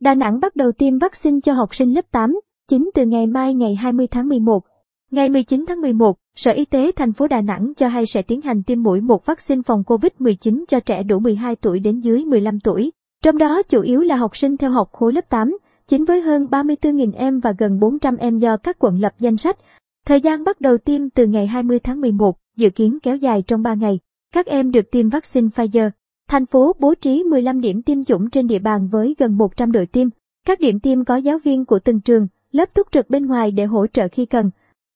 Đà Nẵng bắt đầu tiêm vaccine cho học sinh lớp 8, 9 từ ngày mai ngày 20 tháng 11. Ngày 19 tháng 11, Sở Y tế thành phố Đà Nẵng cho hay sẽ tiến hành tiêm mũi một vaccine phòng COVID-19 cho trẻ đủ 12 tuổi đến dưới 15 tuổi. Trong đó chủ yếu là học sinh theo học khối lớp 8, chính với hơn 34.000 em và gần 400 em do các quận lập danh sách. Thời gian bắt đầu tiêm từ ngày 20 tháng 11, dự kiến kéo dài trong 3 ngày. Các em được tiêm vaccine Pfizer. Thành phố bố trí 15 điểm tiêm chủng trên địa bàn với gần 100 đội tiêm. Các điểm tiêm có giáo viên của từng trường, lớp túc trực bên ngoài để hỗ trợ khi cần.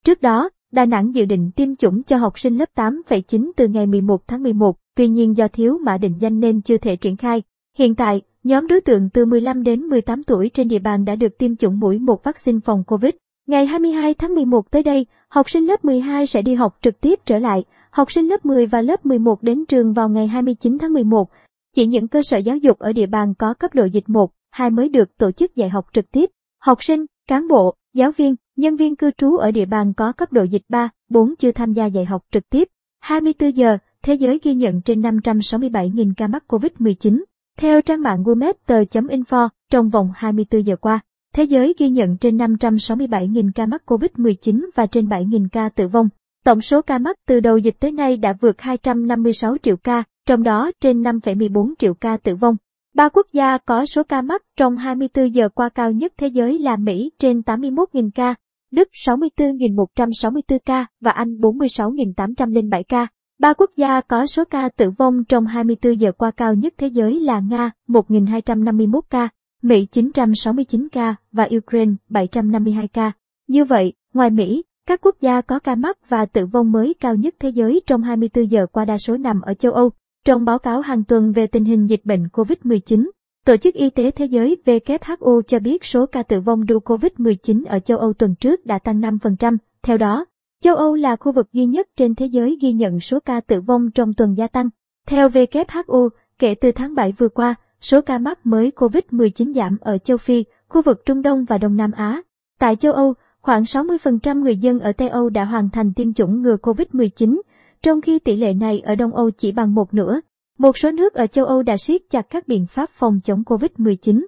Trước đó, Đà Nẵng dự định tiêm chủng cho học sinh lớp 8,9 từ ngày 11 tháng 11, tuy nhiên do thiếu mã định danh nên chưa thể triển khai. Hiện tại, nhóm đối tượng từ 15 đến 18 tuổi trên địa bàn đã được tiêm chủng mũi một vaccine phòng COVID. Ngày 22 tháng 11 tới đây, học sinh lớp 12 sẽ đi học trực tiếp trở lại, học sinh lớp 10 và lớp 11 đến trường vào ngày 29 tháng 11. Chỉ những cơ sở giáo dục ở địa bàn có cấp độ dịch 1, 2 mới được tổ chức dạy học trực tiếp. Học sinh, cán bộ, giáo viên, nhân viên cư trú ở địa bàn có cấp độ dịch 3, 4 chưa tham gia dạy học trực tiếp. 24 giờ, thế giới ghi nhận trên 567.000 ca mắc COVID-19. Theo trang mạng wometer.info, trong vòng 24 giờ qua, thế giới ghi nhận trên 567.000 ca mắc COVID-19 và trên 7.000 ca tử vong. Tổng số ca mắc từ đầu dịch tới nay đã vượt 256 triệu ca, trong đó trên 5,14 triệu ca tử vong. Ba quốc gia có số ca mắc trong 24 giờ qua cao nhất thế giới là Mỹ trên 81.000 ca, Đức 64.164 ca và Anh 46.807 ca. Ba quốc gia có số ca tử vong trong 24 giờ qua cao nhất thế giới là Nga 1.251 ca, Mỹ 969 ca và Ukraine 752 ca. Như vậy, ngoài Mỹ, các quốc gia có ca mắc và tử vong mới cao nhất thế giới trong 24 giờ qua đa số nằm ở châu Âu. Trong báo cáo hàng tuần về tình hình dịch bệnh COVID-19, Tổ chức Y tế Thế giới WHO cho biết số ca tử vong do COVID-19 ở châu Âu tuần trước đã tăng 5%. Theo đó, châu Âu là khu vực duy nhất trên thế giới ghi nhận số ca tử vong trong tuần gia tăng. Theo WHO, kể từ tháng 7 vừa qua, số ca mắc mới COVID-19 giảm ở châu Phi, khu vực Trung Đông và Đông Nam Á. Tại châu Âu, khoảng 60% người dân ở Tây Âu đã hoàn thành tiêm chủng ngừa COVID-19, trong khi tỷ lệ này ở Đông Âu chỉ bằng một nửa. Một số nước ở châu Âu đã siết chặt các biện pháp phòng chống COVID-19.